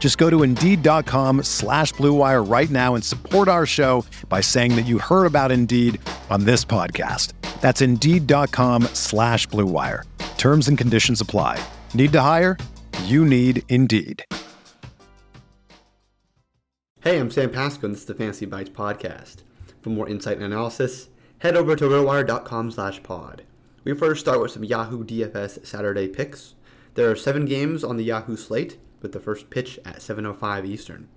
Just go to Indeed.com slash BlueWire right now and support our show by saying that you heard about Indeed on this podcast. That's Indeed.com slash BlueWire. Terms and conditions apply. Need to hire? You need Indeed. Hey, I'm Sam Pasco, and this is the Fantasy Bites podcast. For more insight and analysis, head over to RotoWire.com slash pod. We first start with some Yahoo DFS Saturday picks. There are seven games on the Yahoo slate, with the first pitch at 7.05 Eastern.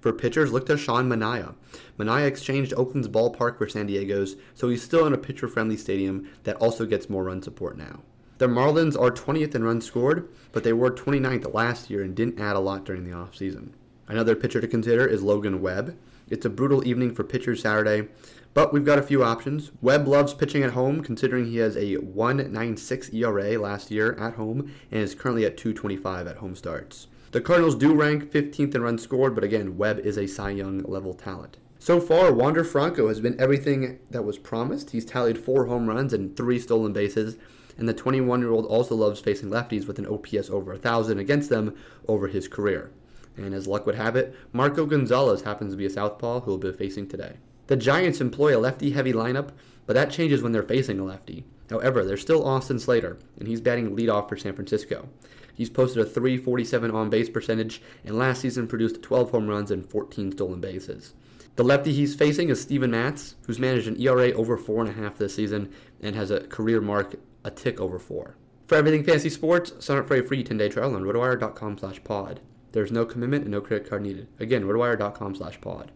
For pitchers, look to Sean Manaea. Manaea exchanged Oakland's ballpark for San Diego's, so he's still in a pitcher-friendly stadium that also gets more run support now. The Marlins are 20th in runs scored, but they were 29th last year and didn't add a lot during the offseason. Another pitcher to consider is Logan Webb. It's a brutal evening for pitchers Saturday, but we've got a few options. Webb loves pitching at home, considering he has a 1.96 ERA last year at home and is currently at 2.25 at home starts. The Cardinals do rank 15th in runs scored, but again, Webb is a Cy Young level talent. So far, Wander Franco has been everything that was promised. He's tallied four home runs and three stolen bases, and the 21 year old also loves facing lefties with an OPS over 1,000 against them over his career. And as luck would have it, Marco Gonzalez happens to be a southpaw who will be facing today. The Giants employ a lefty heavy lineup, but that changes when they're facing a lefty. However, there's still Austin Slater, and he's batting leadoff for San Francisco. He's posted a 347 on base percentage and last season produced 12 home runs and 14 stolen bases. The lefty he's facing is Steven Matz, who's managed an ERA over 4.5 this season and has a career mark a tick over 4. For everything fantasy sports, sign up for a free 10-day trial on rotowire.com slash pod. There's no commitment and no credit card needed. Again, rotowire.com slash pod.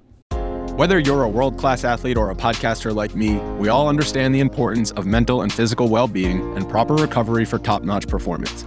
Whether you're a world class athlete or a podcaster like me, we all understand the importance of mental and physical well being and proper recovery for top notch performance.